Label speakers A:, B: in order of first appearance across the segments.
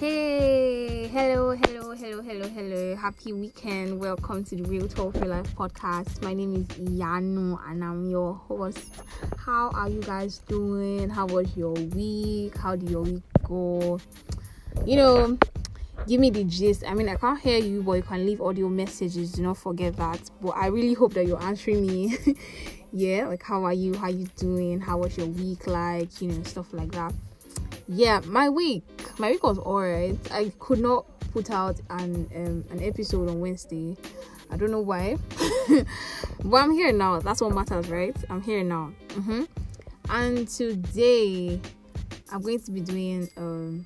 A: Hey, hello, hello, hello, hello, hello. Happy weekend. Welcome to the Real Talk Real Life podcast. My name is Iyanu and I'm your host. How are you guys doing? How was your week? How did your week go? You know, give me the gist. I mean, I can't hear you, but you can leave audio messages. Do not forget that. But I really hope that you're answering me. yeah, like how are you? How you doing? How was your week like? You know, stuff like that yeah, my week, my week was alright. I could not put out an um, an episode on Wednesday. I don't know why, but I'm here now. That's what matters, right? I'm here now. Mm-hmm. And today, I'm going to be doing um,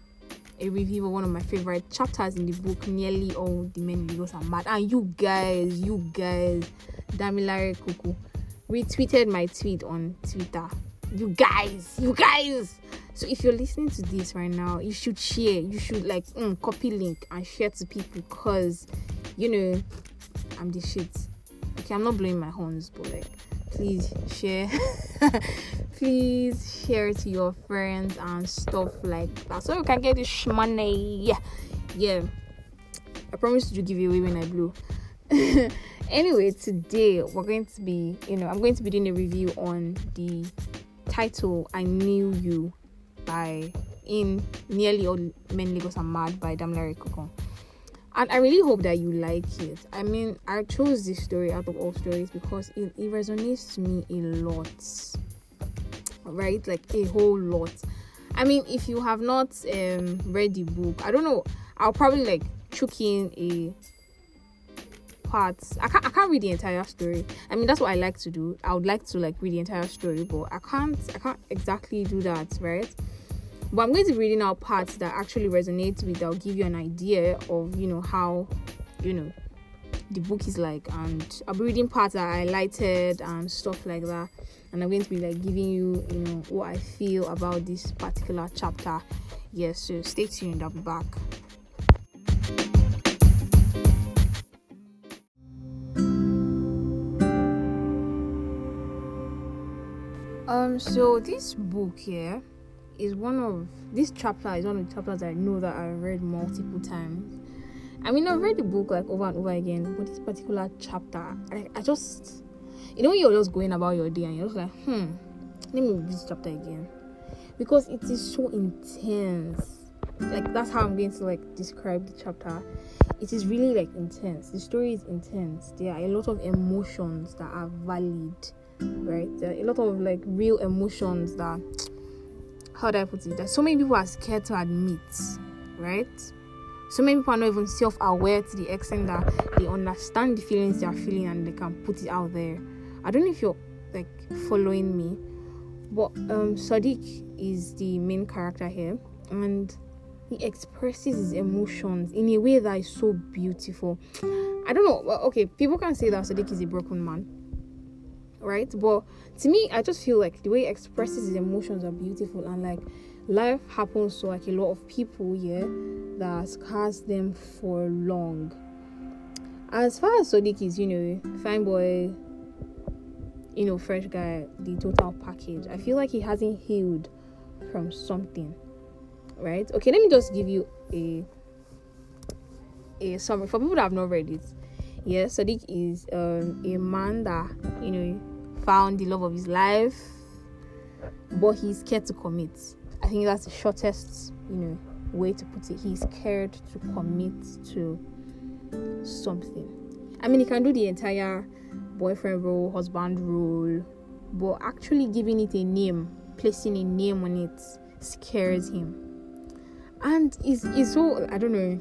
A: a review of one of my favorite chapters in the book. Nearly all the men in are mad, and you guys, you guys, Damilare Kuku retweeted my tweet on Twitter. You guys, you guys so if you're listening to this right now, you should share. You should like mm, copy link and share to people because you know I'm the shit. Okay, I'm not blowing my horns, but like please share. please share to your friends and stuff like that so you can get this money. Yeah, yeah. I promise to give you away when I blow. anyway, today we're going to be, you know, I'm going to be doing a review on the title I Knew You by in nearly all men Lagos are mad by Damilare Kuku. And I really hope that you like it. I mean, I chose this story out of all stories because it, it resonates to me a lot. Right? Like a whole lot. I mean, if you have not um, read the book, I don't know, I'll probably like chuck in a part. I can't I can't read the entire story. I mean that's what I like to do. I would like to like read the entire story, but I can't I can't exactly do that, right? but i'm going to be reading out parts that actually resonate with that'll give you an idea of you know how you know the book is like and i'll be reading parts that i highlighted and stuff like that and i'm going to be like giving you you know what i feel about this particular chapter yes so stay tuned i'll be back um so this book here is one of this chapter is one of the chapters I know that I read multiple times. I mean, I've read the book like over and over again, but this particular chapter, I, I just, you know, you're just going about your day and you're just like, hmm, let me read this chapter again because it is so intense. Like that's how I'm going to like describe the chapter. It is really like intense. The story is intense. There are a lot of emotions that are valid, right? There are a lot of like real emotions that how do I put it? That so many people are scared to admit, right? So many people are not even self aware to the extent that they understand the feelings they are feeling and they can put it out there. I don't know if you're like following me, but um, Sadiq is the main character here, and he expresses his emotions in a way that is so beautiful. I don't know. Okay, people can say that Sadiq is a broken man, right? But to me, I just feel like the way he expresses his emotions are beautiful and like life happens to like a lot of people, yeah, that scars them for long. As far as Sadiq is, you know, fine boy, you know, fresh guy, the total package. I feel like he hasn't healed from something. Right? Okay, let me just give you a a summary for people that have not read it. Yeah, Sadiq is um, a man that you know found the love of his life, but he's scared to commit. I think that's the shortest, you know, way to put it. He's scared to commit to something. I mean, he can do the entire boyfriend role, husband role, but actually giving it a name, placing a name on it, scares him. And is is so I don't know.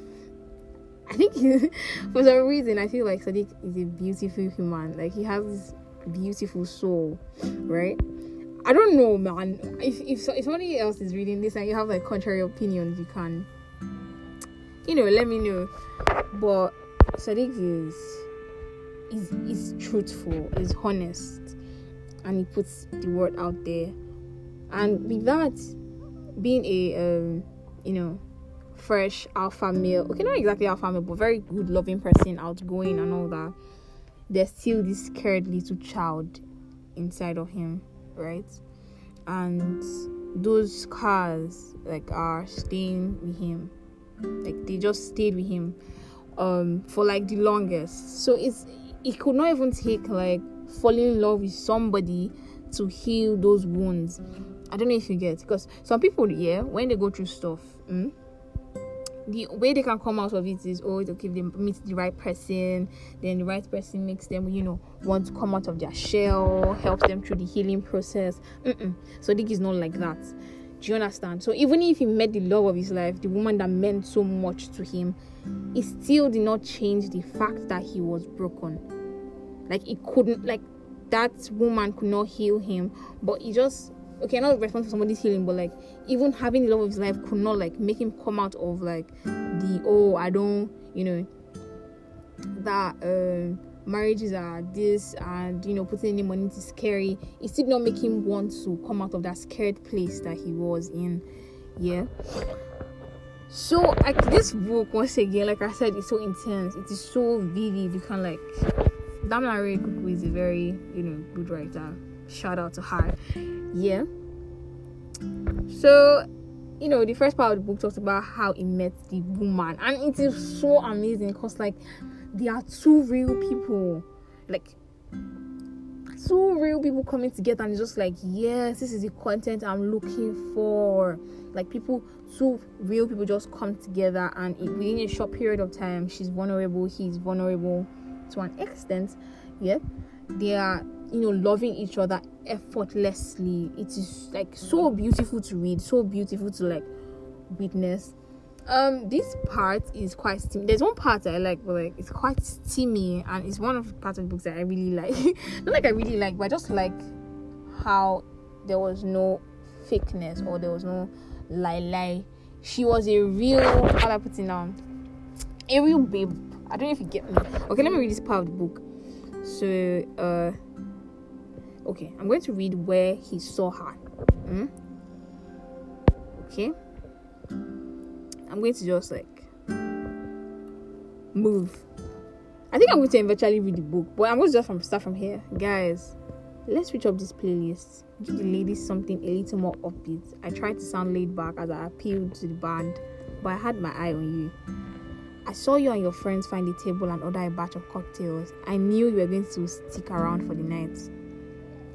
A: I think for some reason I feel like Sadiq is a beautiful human. Like he has beautiful soul, right? I don't know, man. If if if somebody else is reading this and you have like contrary opinions, you can, you know, let me know. But Sadiq is is is truthful, is honest, and he puts the word out there. And with that, being a um, you know, fresh alpha male, okay, not exactly alpha male, but very good, loving person, outgoing and all that there's still this scared little child inside of him, right? And those scars like are staying with him Like they just stayed with him um for like the longest. So it's it could not even take like falling in love with somebody to heal those wounds. I don't know if you get because some people, yeah, when they go through stuff, mm, the way they can come out of it is always okay they meet the right person then the right person makes them you know want to come out of their shell helps them through the healing process. Mm-mm. Sadiq is not like that. Do you understand? So even if he met the love of his life the woman that meant so much to him it still did not change the fact that he was broken. Like it couldn't like that woman could not heal him but he just okay, not responsible for somebody's healing, but like even having the love of his life could not like make him come out of like the oh I don't you know that uh, marriages are this and you know putting any money into scary. It still not make him want to come out of that scared place that he was in. Yeah. So like this book once again, like I said, it's so intense. It is so vivid. You can like Damilare Kuku is a very you know good writer. Shout out to her. Yeah. So you know the first part of the book talks about how he met the woman. And it is so amazing because like they are two real people. Like two real people coming together and it's just like yes this is the content i'm looking for. Like people two real people just come together and it, within a short period of time she's vulnerable he's vulnerable to an extent. Yeah. They are you know loving each other effortlessly. It is like so beautiful to read so beautiful to like witness. Um this part is quite steamy there's one part i like but like it's quite steamy and it's one of the parts of the books that i really like. Not like i really like but i just like how there was no fakeness or there was no lie lie. She was a real how do I put it now? A real babe. I don't know if you get me. Okay let me read this part of the book. So uh okay i'm going to read where he saw her. Mm? okay. I'm going to just like move. I think i'm going to eventually read the book but i'm going to just from start from here. Guys let's switch up this playlist. Give the ladies something a little more upbeat. I tried to sound laid back as i appealed to the band but i had my eye on you. I saw you and your friends find a table and order a batch of cocktails. I knew you were going to stick around for the night.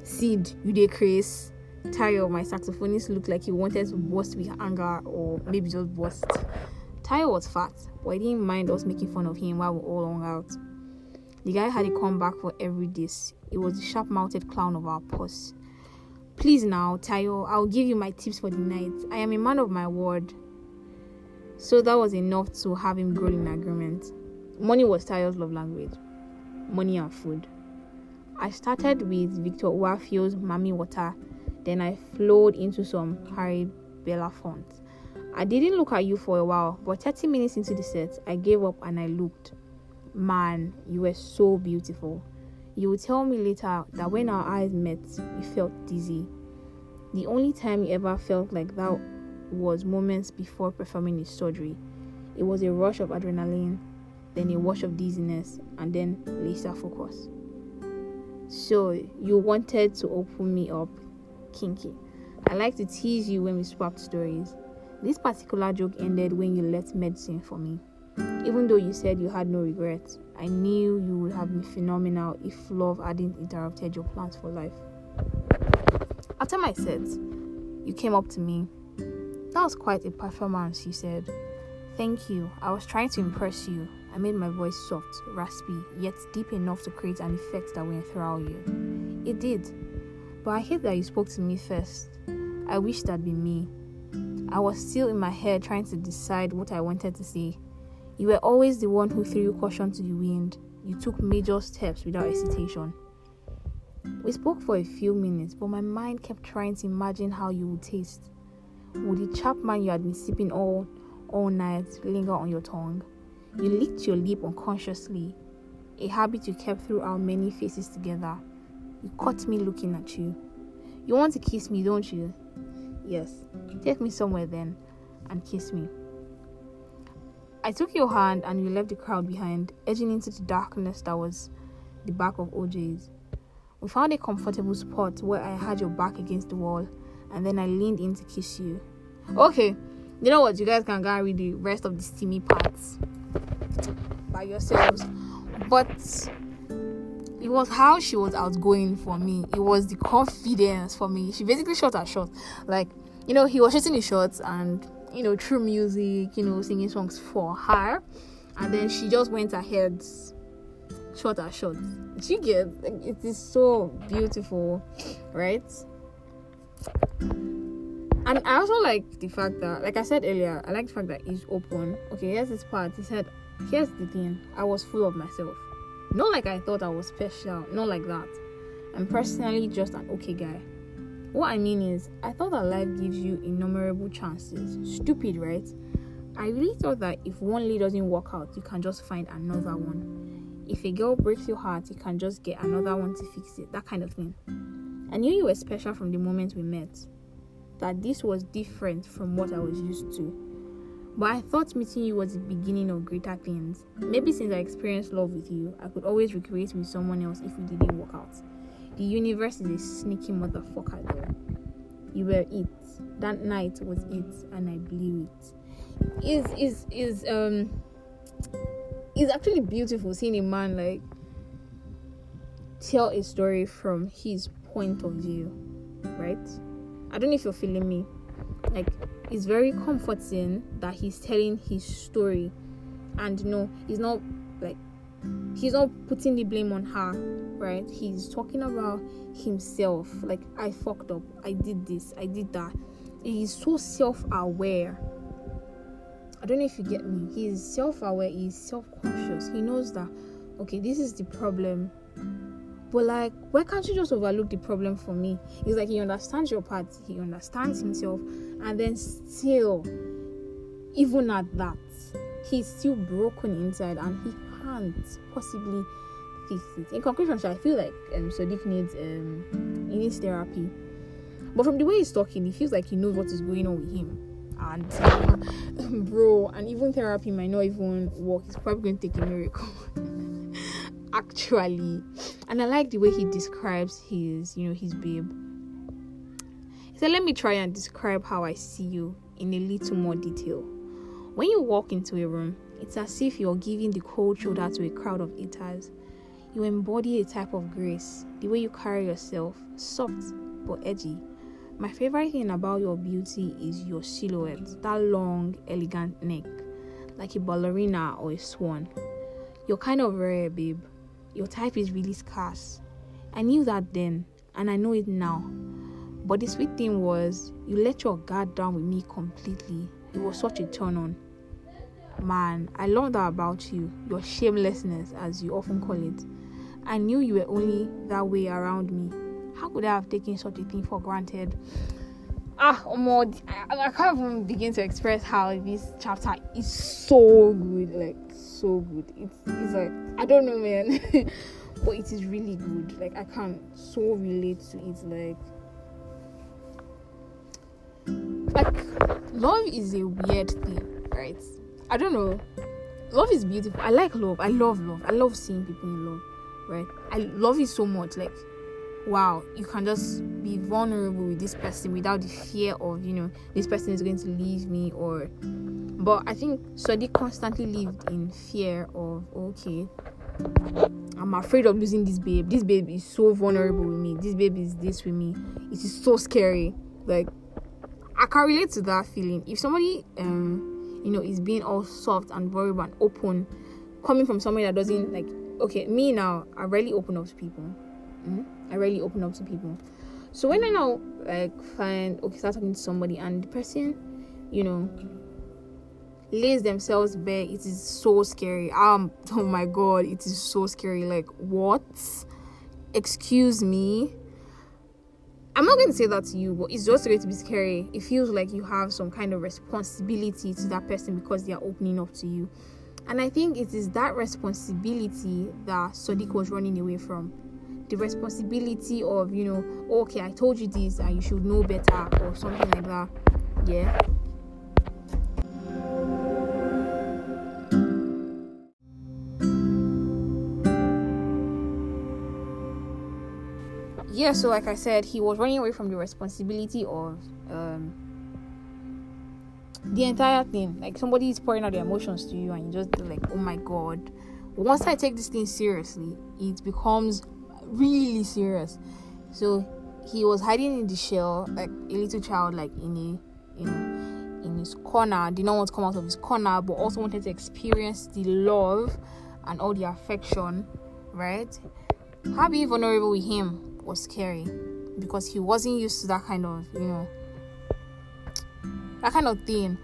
A: Sid, you dey craze. Tayo, my saxophonist, looked like he wanted to burst with anger or maybe just burst. Tayo was fat, but I didn't mind us making fun of him while we were all hung out. The guy had a comeback for every diss. It was the sharp mouthed clown of our posse. Please now, Tayo, I'll give you my tips for the night. I am a man of my word. So that was enough to have him grow in agreement. Money was Tayo's love language. Money and food. I started with Victor Uwaifo's Mami Water, then I flowed into some Harry Belafonte. I didn't look at you for a while, but 30 minutes into the set, I gave up and I looked. Man, you were so beautiful. You would tell me later that when our eyes met, you felt dizzy. The only time you ever felt like that was moments before performing his surgery. It was a rush of adrenaline, then a wash of dizziness, and then laser focus. So you wanted to open me up, kinky. I like to tease you when we swapped stories. This particular joke ended when you left medicine for me. Even though you said you had no regrets, I knew you would have been phenomenal if love hadn't interrupted your plans for life. After my set, you came up to me. That was quite a performance, you said. Thank you. I was trying to impress you. I made my voice soft, raspy, yet deep enough to create an effect that will enthrall you. It did. But I hate that you spoke to me first. I wish that'd be me. I was still in my head trying to decide what I wanted to say. You were always the one who threw caution to the wind. You took major steps without hesitation. We spoke for a few minutes, but my mind kept trying to imagine how you would taste. Would the Chapman you had been sipping all all night linger on your tongue? You licked your lip unconsciously, a habit you kept through our many faces together. You caught me looking at you. You want to kiss me, don't you? Yes. Take me somewhere then and kiss me. I took your hand and we left the crowd behind, edging into the darkness that was the back of OJ's. We found a comfortable spot where I had your back against the wall, and then I leaned in to kiss you. Okay, you know what? You guys can read the rest of the steamy parts by yourselves. But it was how she was outgoing for me. It was the confidence for me. She basically shot her shot. Like, you know, he was shooting his shots and, you know, through music, you know, singing songs for her. And then she just went ahead, shot her shot. She get it is so beautiful, right? And I also like the fact that, like I said earlier, I like the fact that he's open. Okay, here's this part. He said, Here's the thing I was full of myself. Not like I thought I was special, not like that. I'm personally just an okay guy. What I mean is, I thought that life gives you innumerable chances. Stupid, right? I really thought that if one lead doesn't work out, you can just find another one. If a girl breaks your heart, you can just get another one to fix it. That kind of thing. I knew you were special from the moment we met. That this was different from what I was used to. But I thought meeting you was the beginning of greater things. Maybe since I experienced love with you, I could always recreate with someone else if we didn't work out. The universe is a sneaky motherfucker though. You were it. That night was it and I blew it. Is is is um it's actually beautiful seeing a man like tell a story from his point of view. Right? I don't know if you're feeling me. Like it's very comforting that he's telling his story. And know he's not like he's not putting the blame on her right? He's talking about himself. Like i fucked up. I did this. I did that. He's so self-aware. I don't know if you get me. He's self-aware. He's self-conscious. He knows that okay this is the problem. But like, why can't you just overlook the problem for me? It's like he understands your part, he understands himself, and then still, even at that, he's still broken inside and he can't possibly fix it. In conclusion, I feel like um Sadiq needs um he needs therapy. But from the way he's talking, he feels like he knows what is going on with him. And um, bro, and even therapy might not even work. He's probably going to take a miracle. actually and i like the way he describes his you know his babe said let me try and describe how i see you in a little more detail. When you walk into a room it's as if you're giving the cold shoulder to a crowd of eaters. You embody a type of grace the way you carry yourself soft but edgy. My favorite thing about your beauty is your silhouette that long elegant neck like a ballerina or a swan. You're kind of rare babe. Your type is really scarce. I knew that then, and I know it now. But the sweet thing was, you let your guard down with me completely. It was such a turn on. Man, I love that about you, your shamelessness, as you often call it. I knew you were only that way around me. How could I have taken such a thing for granted? Ah, Omod, I, I can't even begin to express how this chapter is so good. Like, so good. It's, it's like I don't know, man, but it is really good. Like I can so relate to it. Like, like love is a weird thing, right? I don't know. Love is beautiful. I like love. I love love. I love seeing people in love, right? I love it so much. Like, wow, you can just be vulnerable with this person without the fear of, you know, this person is going to leave me or but I think Sadiq constantly lived in fear of okay, I'm afraid of losing this babe. This babe is so vulnerable with me. This babe is this with me. It is so scary. Like I can relate to that feeling. If somebody um you know is being all soft and vulnerable and open, coming from somebody that doesn't like okay, me now, I rarely open up to people. Mm-hmm. I rarely open up to people. So when I now like find okay, start talking to somebody and the person, you know, lays themselves bare it is so scary um oh my god it is so scary like what excuse me i'm not going to say that to you but it's just going to be scary. It feels like you have some kind of responsibility to that person because they are opening up to you. And i think it is that responsibility that sadiq was running away from. The responsibility of you know okay i told you this and you should know better or something like that. Yeah yeah, so like I said, he was running away from the responsibility of um, the entire thing. Like somebody is pouring out their emotions to you, and you just like, oh my god. Once I take this thing seriously, it becomes really serious. So he was hiding in the shell like a little child, like in a know in his corner. Did not want to come out of his corner, but also wanted to experience the love and all the affection, right? How being vulnerable with him was scary because he wasn't used to that kind of you know that kind of thing.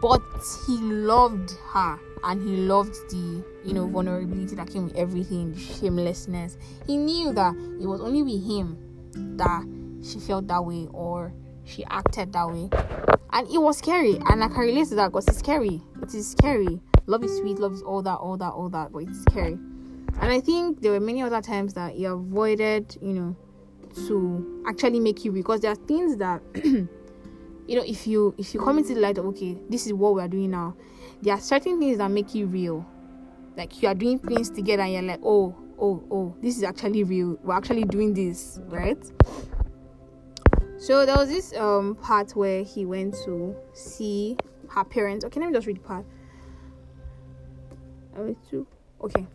A: But he loved her and he loved the you know vulnerability that came with everything, the shamelessness. He knew that it was only with him that she felt that way or she acted that way. And it was scary. And I can relate to that because it's scary. It is scary. Love is sweet, love is all that, all that, all that, but it's scary. And I think there were many other times that he avoided, you know, to actually make you because there are things that you know if you if you come into the light of okay this is what we are doing now there are certain things that make you real. Like you are doing things together and you're like oh oh oh this is actually real. We're actually doing this right? So there was this um part where he went to see her parents. Okay let me just read the part. I went to okay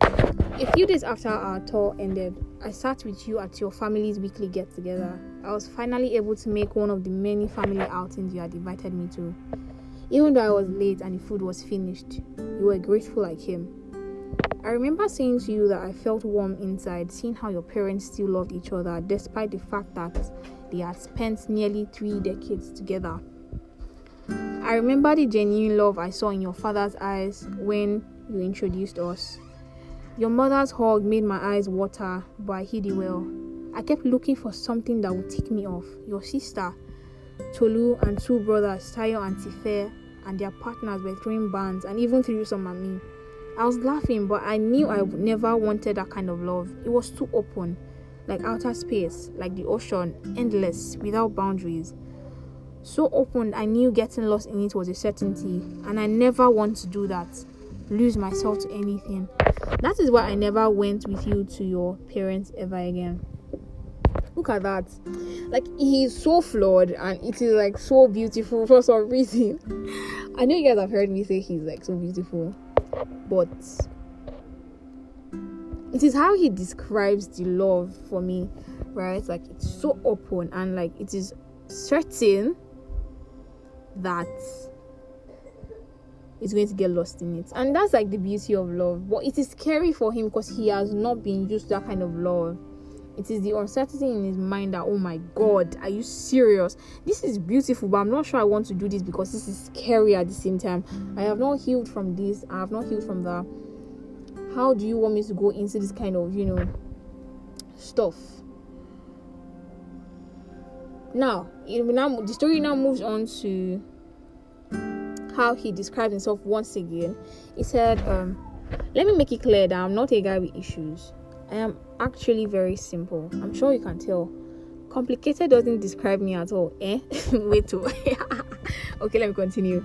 A: a few days after our tour ended i sat with you at your family's weekly get together i was finally able to make one of the many family outings you had invited me to even though i was late and the food was finished you were grateful like him I remember saying to you that I felt warm inside, seeing how your parents still loved each other despite the fact that they had spent nearly three decades together. I remember the genuine love I saw in your father's eyes when you introduced us. Your mother's hug made my eyes water, but I hid it well. I kept looking for something that would take me off. Your sister, Tolu, and two brothers, Tayo and Tife, and their partners were throwing bands and even threw some at me. I was laughing, but I knew I never wanted that kind of love. It was too open, like outer space, like the ocean, endless, without boundaries. So open, I knew getting lost in it was a certainty, and I never want to do that. Lose myself to anything. That is why I never went with you to your parents ever again. Look at that. Like he's so flawed and it is like so beautiful for some reason. I know you guys have heard me say he's like so beautiful but it is how he describes the love for me right like it's so open and like it is certain that it's going to get lost in it. And that's like the beauty of love. But it is scary for him because he has not been used to that kind of love. It is the uncertainty in his mind that oh my god are you serious? This is beautiful but i'm not sure i want to do this because this is scary at the same time. I have not healed from this. I have not healed from that. How do you want me to go into this kind of you know stuff? Now it now the story now moves on to how he described himself once again he said um let me make it clear that i'm not a guy with issues I am actually very simple. I'm sure you can tell. Complicated doesn't describe me at all. Eh? Wait to. okay, let me continue.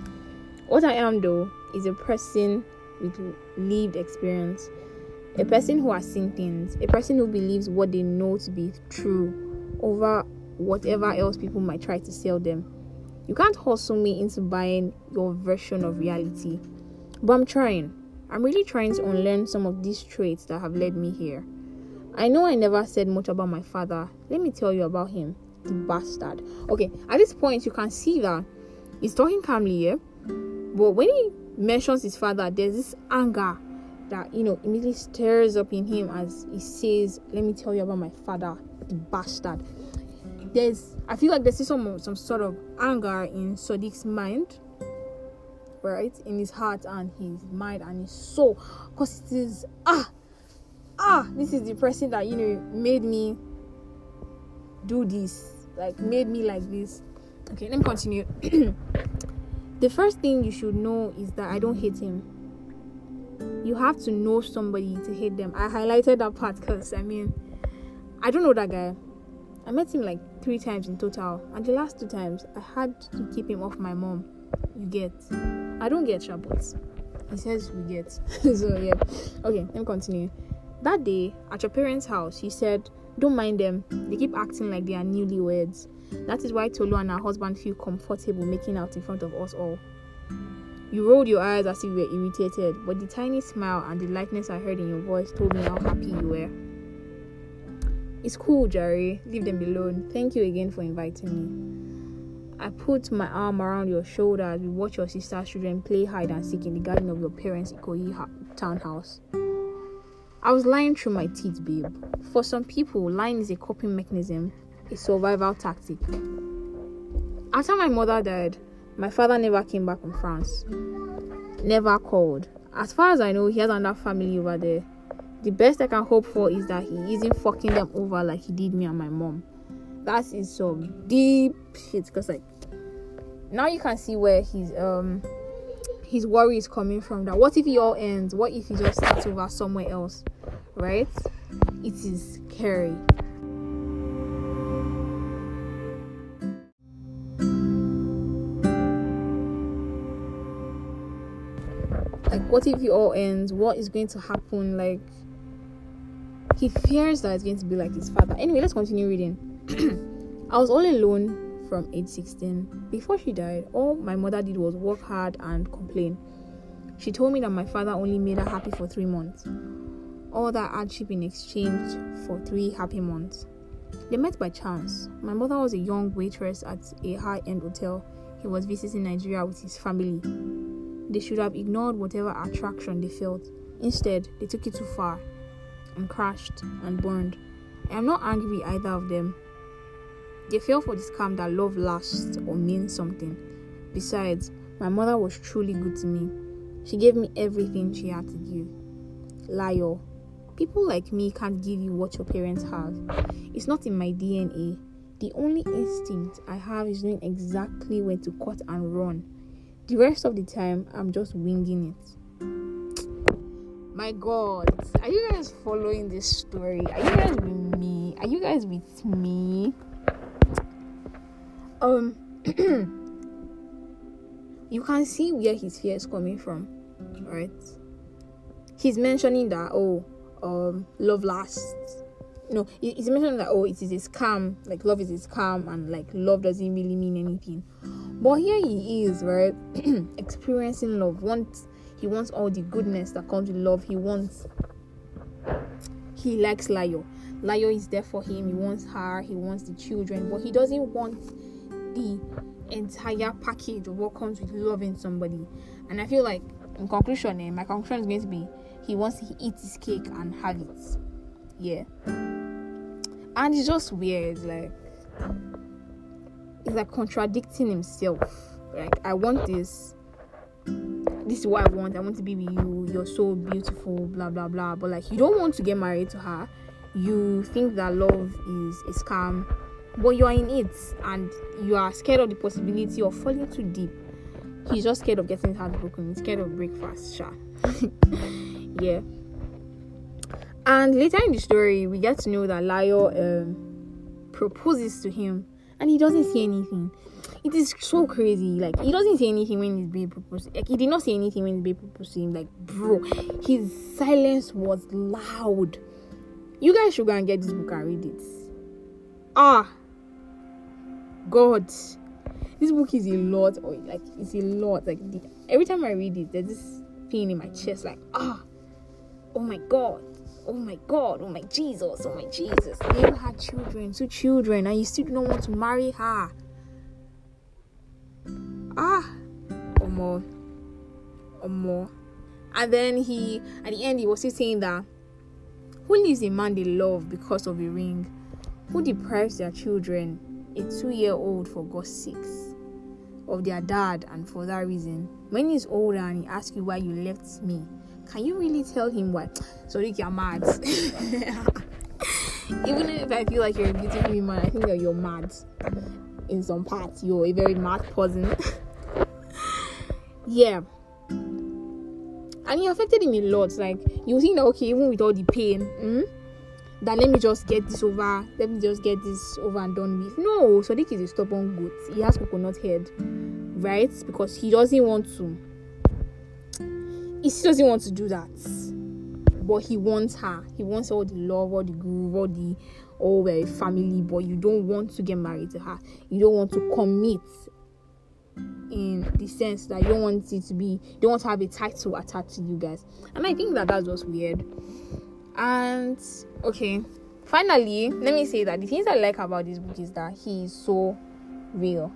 A: What I am though is a person with lived experience. A person who has seen things, a person who believes what they know to be true over whatever else people might try to sell them. You can't hustle me into buying your version of reality. But I'm trying. I'm really trying to unlearn some of these traits that have led me here. I know I never said much about my father. Let me tell you about him. The bastard. Okay, at this point, you can see that he's talking calmly here, but when he mentions his father, there's this anger that you know immediately stirs up in him as he says, Let me tell you about my father, the bastard. There's I feel like there's some some sort of anger in Sadiq's mind, right? In his heart and his mind and his soul. Because it is ah ah, this is the person that you know made me do this, like made me like this. Okay, let me continue. the first thing you should know is that I don't hate him. You have to know somebody to hate them. I highlighted that part because I mean, I don't know that guy. I met him like three times in total, and the last two times I had to keep him off my mom. You get? I don't get troubles. He says we get. so yeah. Okay, let me continue. That day, at your parents' house, he said, Don't mind them, they keep acting like they are newlyweds. That is why Tolu and her husband feel comfortable making out in front of us all. You rolled your eyes as if you were irritated, but the tiny smile and the lightness I heard in your voice told me how happy you were. It's cool, Jerry. Leave them alone. Thank you again for inviting me. I put my arm around your shoulder as we watch your sister's children play hide and seek in the garden of your parents' Ikoyi ha- townhouse. I was lying through my teeth, babe. For some people, lying is a coping mechanism, a survival tactic. After my mother died, my father never came back from France. Never called. As far as I know, he has another family over there the best I can hope for is that he isn't fucking them over like he did me and my mom. That is some deep shit. Cause like now you can see where his um his worry is coming from. That what if he all ends? What if he just starts over somewhere else? Right? It is scary. Like what if he all ends? What is going to happen? Like he fears that it's going to be like his father. Anyway, let's continue reading. I was all alone from age 16. Before she died, all my mother did was work hard and complain. She told me that my father only made her happy for three months. All that hardship in exchange for three happy months. They met by chance. My mother was a young waitress at a high end hotel. He was visiting Nigeria with his family. They should have ignored whatever attraction they felt. Instead, they took it too far and crashed and burned. I am not angry with either of them. They fell for the scam that love lasts or means something. Besides, my mother was truly good to me. She gave me everything she had to give. Liar. People like me can't give you what your parents have. It's not in my DNA. The only instinct I have is knowing exactly when to cut and run. The rest of the time, I'm just winging it. My God, are you guys following this story? Are you guys with me? Are you guys with me? Um, you can see where his fear is coming from, right? He's mentioning that oh, um, love lasts. No, he's mentioning that oh, it is a scam. Like love is a scam, and like love doesn't really mean anything. But here he is, right, experiencing love. Once he wants all the goodness that comes with love. He wants. He likes Layo. Layo is there for him. He wants her. He wants the children, but he doesn't want the entire package of what comes with loving somebody. And I feel like, in conclusion, eh, my conclusion is going to be he wants to eat his cake and have it. Yeah. And it's just weird. Like, it's like contradicting himself. Like, I want this this is what I want. I want to be with you. You're so beautiful, blah blah blah. But like you don't want to get married to her. You think that love is a scam, but you are in it and you are scared of the possibility of falling too deep. He's just scared of getting heartbroken. He's scared of breakfast, sure. yeah. And later in the story, we get to know that Layo um, proposes to him and he doesn't see anything it is so crazy. Like he doesn't say anything when he's being proposed. Like he did not say anything when his babe proposed to him. Like bro, his silence was loud. You guys should go and get this book and read it. Ah, God, this book is a lot. Or like it's a lot. Like the, every time I read it, there's this pain in my chest. Like ah, oh my God. Oh my God, oh my Jesus, oh my Jesus. You had children, two children, and you still don't want to marry her ah. Or more. Or more. And then he at the end he was still saying that who leaves a man they love because of a ring? Who deprives their children a two-year-old for god's sakes? Of their dad and for that reason. When he's older and he asks you why you left me can you really tell him why? Sorry you're mad. Even if i feel like you're a beautiful woman i think that you're mad. In some parts you're a very mad person yeah. And it affected him a lot like you think that okay even with all the pain mm, that let me just get this over let me just get this over and done with. No Sadiq is a stubborn goat. He has coconut head right? Because he doesn't want to he still doesn't want to do that. But he wants her. He wants all the love all the groove all the oh we're a family but you don't want to get married to her. You don't want to commit in the sense that you don't want it to be, you don't want to have a title attached to you guys. And I think that that's just weird. And okay, finally, let me say that the things I like about this book is that he is so real.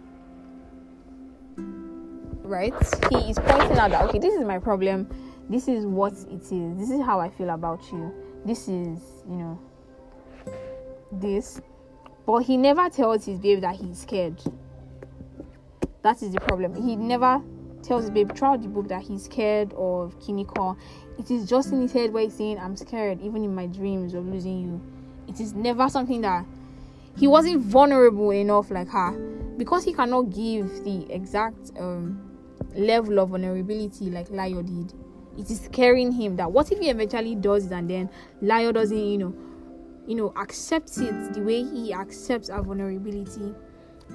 A: Right? He is pointing out that okay, this is my problem. This is what it is. This is how I feel about you. This is, you know, this. But he never tells his babe that he's scared. That is the problem. He never tells his babe throughout the book that he's scared of Kiniko. It is just in his head where he's saying, I'm scared, even in my dreams of losing you. It is never something that he wasn't vulnerable enough like her because he cannot give the exact um, level of vulnerability like Layo did. It is scaring him that what if he eventually does it and then Layo doesn't, you know, you know, accepts it the way he accepts our vulnerability.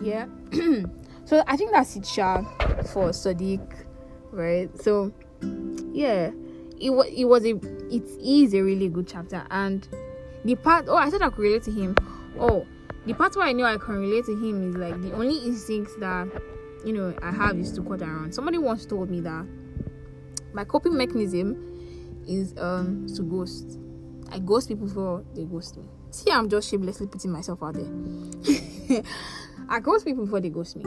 A: Yeah. so I think that's it, Sha, for Sadiq, right? So yeah, it was it was a it is a really good chapter and the part oh I said I could relate to him. Oh, the part where I know I can relate to him is like the only instinct that you know I have is to cut around. Somebody once told me that my coping mechanism is um to ghost. I ghost people before they ghost me. See, I'm just shamelessly putting myself out there. I ghost people before they ghost me.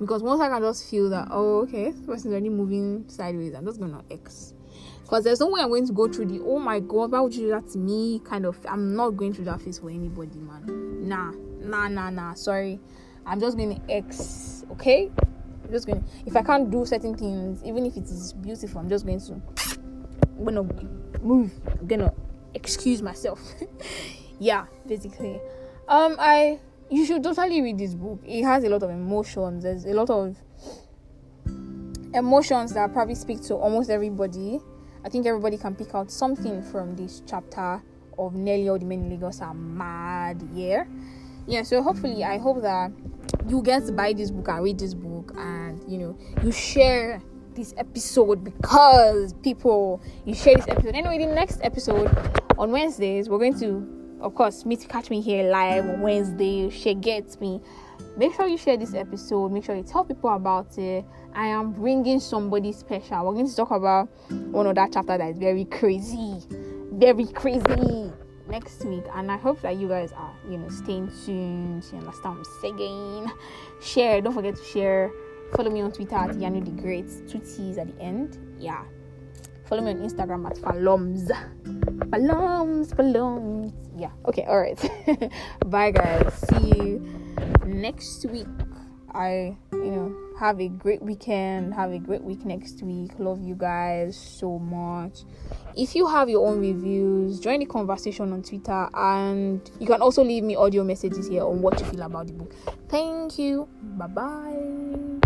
A: Because once I can just feel that, oh, okay, this person's already moving sideways, I'm just gonna X. Because there's no way I'm going to go through the, oh my god, why would you do that to me? Kind of, I'm not going through that phase for anybody, man. Nah, nah, nah, nah. Sorry. I'm just to X, okay? I'm just going to, if I can't do certain things, even if it is beautiful, I'm just going to, I'm gonna move. I'm gonna excuse myself. yeah, basically. Um, I you should totally read this book. It has a lot of emotions. There's a lot of emotions that probably speak to almost everybody. I think everybody can pick out something from this chapter of nearly all the men in Lagos are mad. Yeah, yeah. So hopefully, I hope that you get to buy this book and read this book, and you know, you share this episode because people you share this episode. Anyway, the next episode on Wednesdays, we're going to of course, meet to catch me here live on Wednesday. She gets me. Make sure you share this episode. Make sure you tell people about it. I am bringing somebody special. We're going to talk about one of that chapter that is very crazy, very crazy next week. And I hope that you guys are, you know, staying tuned. You understand I'm saying? Share. Don't forget to share. Follow me on Twitter at Yanu the Great. Two T's at the end. Yeah. Follow me on Instagram at Faloms. Faloms, Faloms. Yeah, okay, alright. Bye, guys. See you next week. I, you know, have a great weekend. Have a great week next week. Love you guys so much. If you have your own reviews, join the conversation on Twitter and you can also leave me audio messages here on what you feel about the book. Thank you. Bye bye.